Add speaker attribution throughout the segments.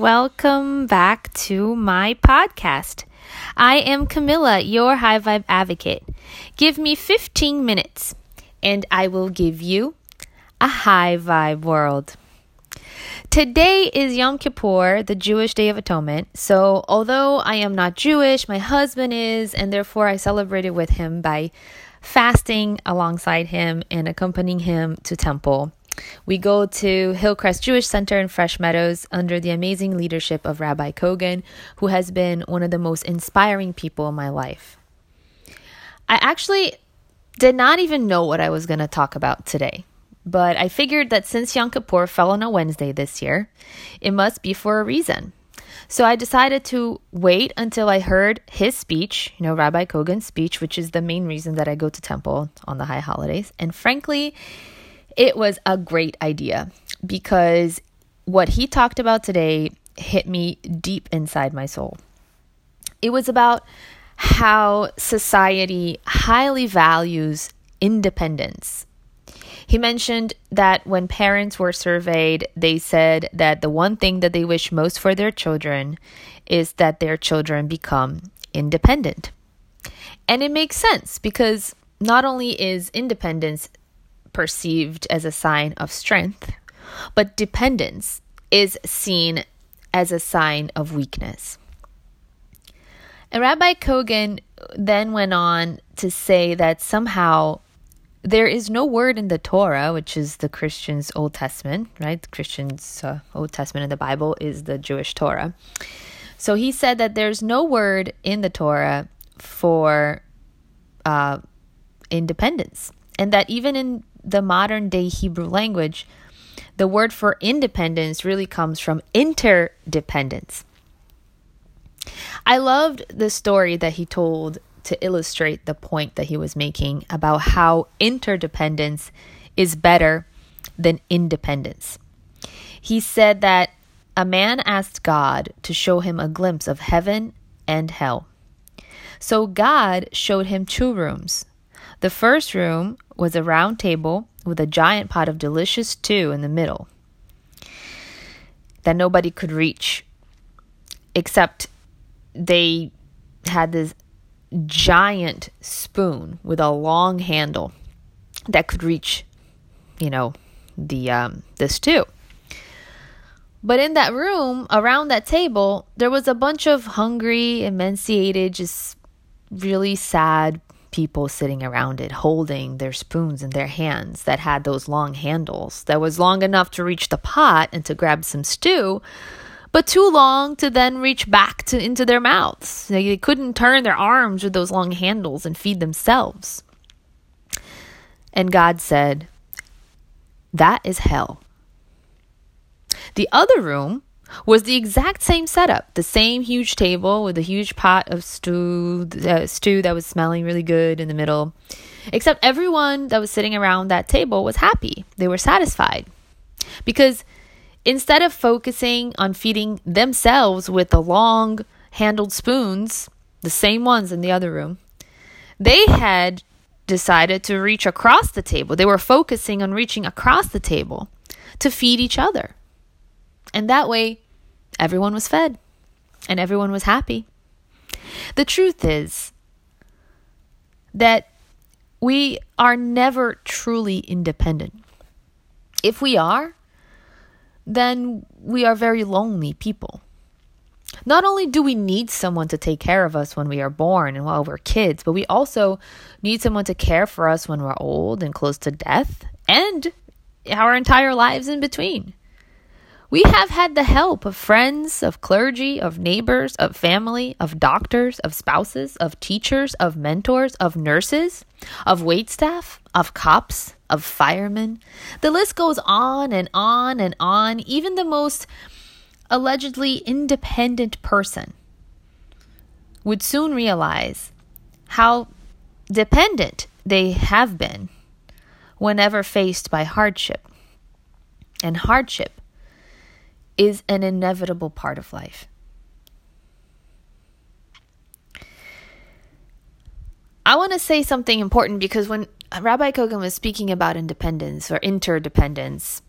Speaker 1: Welcome back to my podcast. I am Camilla, your high vibe advocate. Give me 15 minutes and I will give you a high vibe world. Today is Yom Kippur, the Jewish Day of Atonement. So, although I am not Jewish, my husband is, and therefore I celebrated with him by fasting alongside him and accompanying him to temple. We go to Hillcrest Jewish Center in Fresh Meadows under the amazing leadership of Rabbi Kogan, who has been one of the most inspiring people in my life. I actually did not even know what I was going to talk about today, but I figured that since Yom Kippur fell on a Wednesday this year, it must be for a reason. So I decided to wait until I heard his speech, you know, Rabbi Kogan's speech, which is the main reason that I go to temple on the high holidays. And frankly, it was a great idea because what he talked about today hit me deep inside my soul. It was about how society highly values independence he mentioned that when parents were surveyed, they said that the one thing that they wish most for their children is that their children become independent. And it makes sense because not only is independence perceived as a sign of strength, but dependence is seen as a sign of weakness. And Rabbi Kogan then went on to say that somehow there is no word in the Torah, which is the Christian's Old Testament, right? The Christian's uh, Old Testament in the Bible is the Jewish Torah. So he said that there's no word in the Torah for uh, independence, and that even in the modern day Hebrew language, the word for independence really comes from interdependence. I loved the story that he told to illustrate the point that he was making about how interdependence is better than independence. He said that a man asked God to show him a glimpse of heaven and hell. So God showed him two rooms. The first room was a round table with a giant pot of delicious stew in the middle that nobody could reach, except they had this giant spoon with a long handle that could reach, you know, the um, the stew. But in that room, around that table, there was a bunch of hungry, emaciated, just really sad people sitting around it, holding their spoons in their hands that had those long handles that was long enough to reach the pot and to grab some stew, but too long to then reach back to into their mouths. They couldn't turn their arms with those long handles and feed themselves. And God said, That is hell. The other room was the exact same setup the same huge table with a huge pot of stew, uh, stew that was smelling really good in the middle. Except everyone that was sitting around that table was happy, they were satisfied. Because Instead of focusing on feeding themselves with the long handled spoons, the same ones in the other room, they had decided to reach across the table. They were focusing on reaching across the table to feed each other. And that way, everyone was fed and everyone was happy. The truth is that we are never truly independent. If we are, then we are very lonely people. Not only do we need someone to take care of us when we are born and while we're kids, but we also need someone to care for us when we're old and close to death and our entire lives in between. We have had the help of friends, of clergy, of neighbors, of family, of doctors, of spouses, of teachers, of mentors, of nurses, of waitstaff, of cops, of firemen. The list goes on and on and on. Even the most allegedly independent person would soon realize how dependent they have been whenever faced by hardship. And hardship is an inevitable part of life. I want to say something important because when Rabbi Kogan was speaking about independence or interdependence,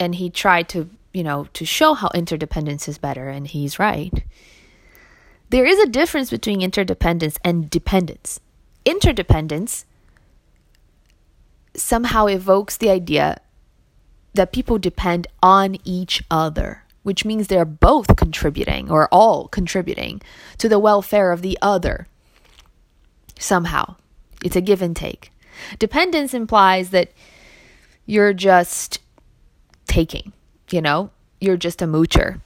Speaker 1: and he tried to, you know, to show how interdependence is better, and he's right. There is a difference between interdependence and dependence. Interdependence somehow evokes the idea that people depend on each other, which means they're both contributing or all contributing to the welfare of the other. Somehow, it's a give and take. Dependence implies that you're just taking, you know, you're just a moocher.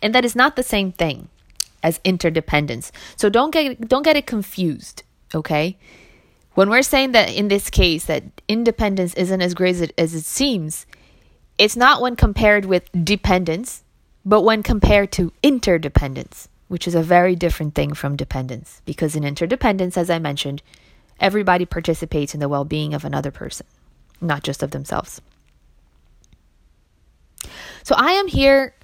Speaker 1: And that is not the same thing as interdependence. So don't get don't get it confused, okay? When we're saying that in this case that independence isn't as great as it, as it seems, it's not when compared with dependence, but when compared to interdependence, which is a very different thing from dependence because in interdependence as I mentioned, everybody participates in the well-being of another person, not just of themselves. So I am here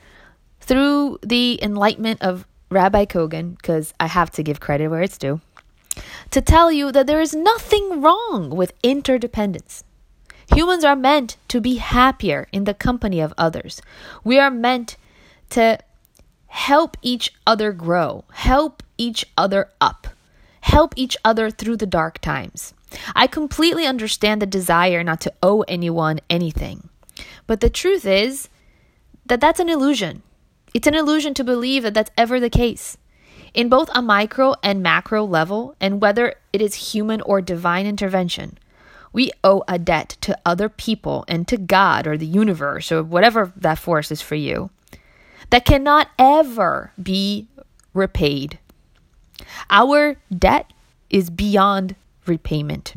Speaker 1: through the enlightenment of Rabbi Kogan, because I have to give credit where it's due, to tell you that there is nothing wrong with interdependence. Humans are meant to be happier in the company of others. We are meant to help each other grow, help each other up, help each other through the dark times. I completely understand the desire not to owe anyone anything. But the truth is that that's an illusion. It's an illusion to believe that that's ever the case. In both a micro and macro level, and whether it is human or divine intervention, we owe a debt to other people and to God or the universe or whatever that force is for you that cannot ever be repaid. Our debt is beyond repayment.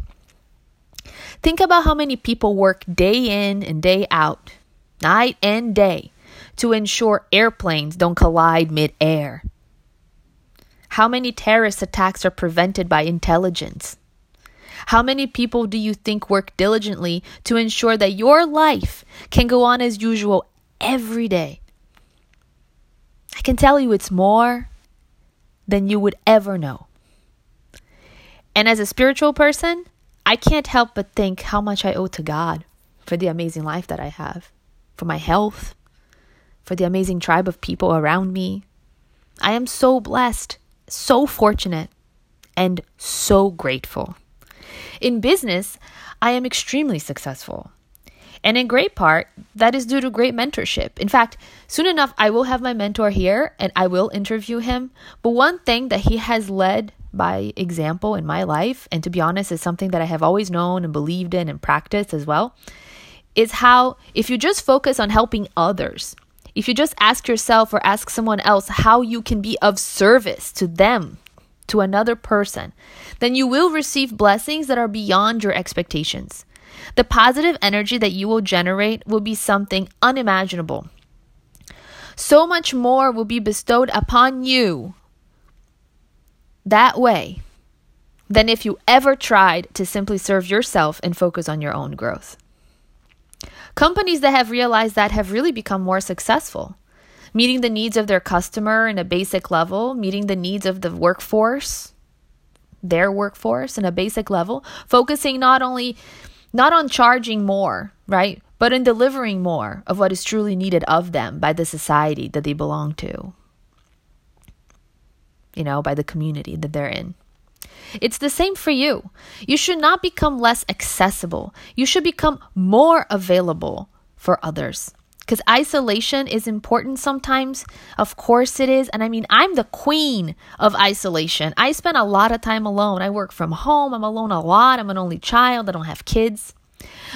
Speaker 1: Think about how many people work day in and day out, night and day, to ensure airplanes don't collide mid-air? How many terrorist attacks are prevented by intelligence? How many people do you think work diligently to ensure that your life can go on as usual every day? I can tell you it's more than you would ever know. And as a spiritual person, I can't help but think how much I owe to God for the amazing life that I have, for my health, for the amazing tribe of people around me. I am so blessed, so fortunate, and so grateful. In business, I am extremely successful. And in great part, that is due to great mentorship. In fact, soon enough, I will have my mentor here and I will interview him. But one thing that he has led by example in my life, and to be honest, is something that I have always known and believed in and practiced as well, is how if you just focus on helping others, if you just ask yourself or ask someone else how you can be of service to them, to another person, then you will receive blessings that are beyond your expectations. The positive energy that you will generate will be something unimaginable. So much more will be bestowed upon you that way than if you ever tried to simply serve yourself and focus on your own growth. Companies that have realized that have really become more successful, meeting the needs of their customer in a basic level, meeting the needs of the workforce, their workforce in a basic level, focusing not only not on charging more, right? But in delivering more of what is truly needed of them by the society that they belong to. You know, by the community that they're in. It's the same for you. You should not become less accessible. You should become more available for others. Because isolation is important sometimes. Of course it is. And I mean, I'm the queen of isolation. I spend a lot of time alone. I work from home. I'm alone a lot. I'm an only child. I don't have kids.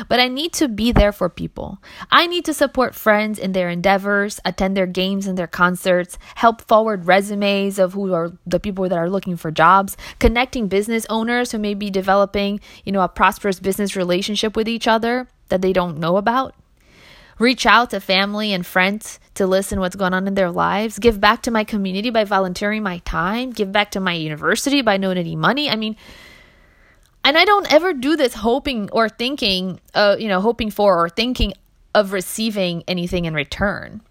Speaker 1: But I need to be there for people. I need to support friends in their endeavors, attend their games and their concerts, help forward resumes of who are the people that are looking for jobs, connecting business owners who may be developing, you know, a prosperous business relationship with each other that they don't know about. Reach out to family and friends to listen what's going on in their lives. Give back to my community by volunteering my time. Give back to my university by donating money. I mean, and I don't ever do this hoping or thinking, uh, you know, hoping for or thinking of receiving anything in return.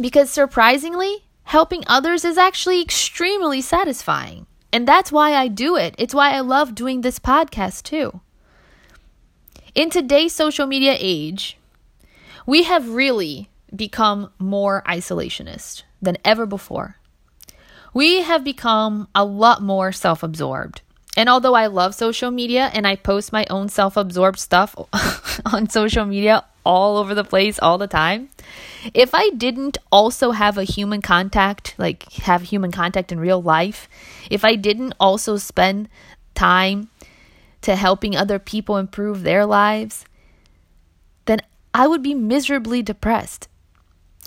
Speaker 1: Because surprisingly, helping others is actually extremely satisfying. And that's why I do it. It's why I love doing this podcast too. In today's social media age, we have really become more isolationist than ever before. We have become a lot more self absorbed. And although I love social media and I post my own self absorbed stuff on social media all over the place all the time, if I didn't also have a human contact, like have human contact in real life, if I didn't also spend time to helping other people improve their lives, I would be miserably depressed.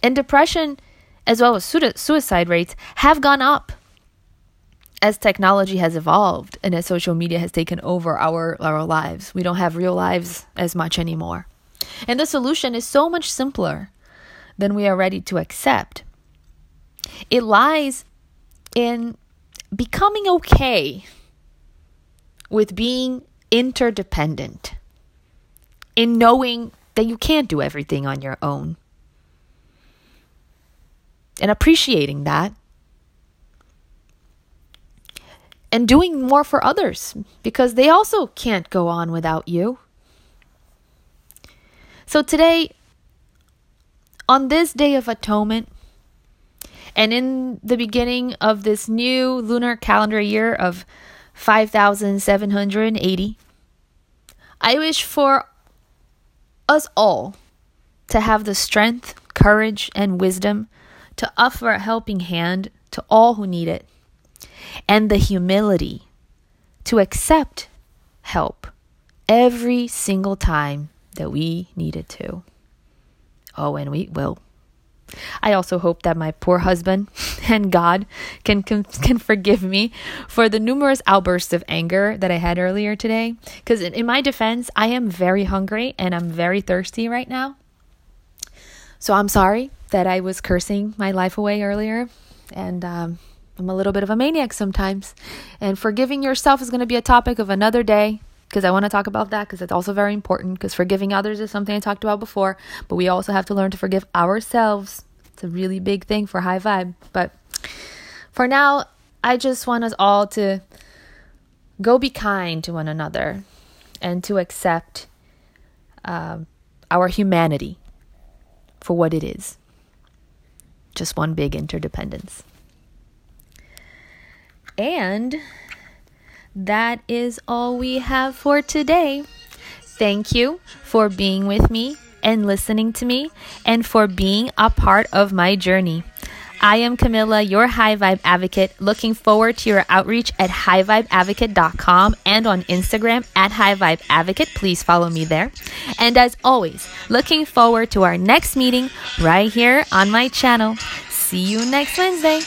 Speaker 1: And depression, as well as suicide rates, have gone up as technology has evolved and as social media has taken over our, our lives. We don't have real lives as much anymore. And the solution is so much simpler than we are ready to accept. It lies in becoming okay with being interdependent, in knowing that you can't do everything on your own, and appreciating that, and doing more for others because they also can't go on without you. So today, on this day of atonement, and in the beginning of this new lunar calendar year of 5780, I wish for us all to have the strength, courage, and wisdom to offer a helping hand to all who need it, and the humility to accept help every single time that we needed to. Oh, and we will. I also hope that my poor husband and God can, can can forgive me for the numerous outbursts of anger that I had earlier today because in, my defense I am very hungry and I'm very thirsty right now. So I'm sorry that I was cursing my life away earlier and um, I'm a little bit of a maniac sometimes. And forgiving yourself is going to be a topic of another day because I want to talk about that because it's also very important because forgiving others is something I talked about before, but we also have to learn to forgive ourselves. It's a really big thing for high vibe. But for now, I just want us all to go be kind to one another and to accept um, our humanity for what it is just one big interdependence. And that is all we have for today. Thank you for being with me and listening to me and for being a part of my journey. I am Camilla, your high vibe advocate, looking forward to your outreach at highvibeadvocate.com and on Instagram at highvibeadvocate. Please follow me there. And as always, looking forward to our next meeting right here on my channel. See you next Wednesday.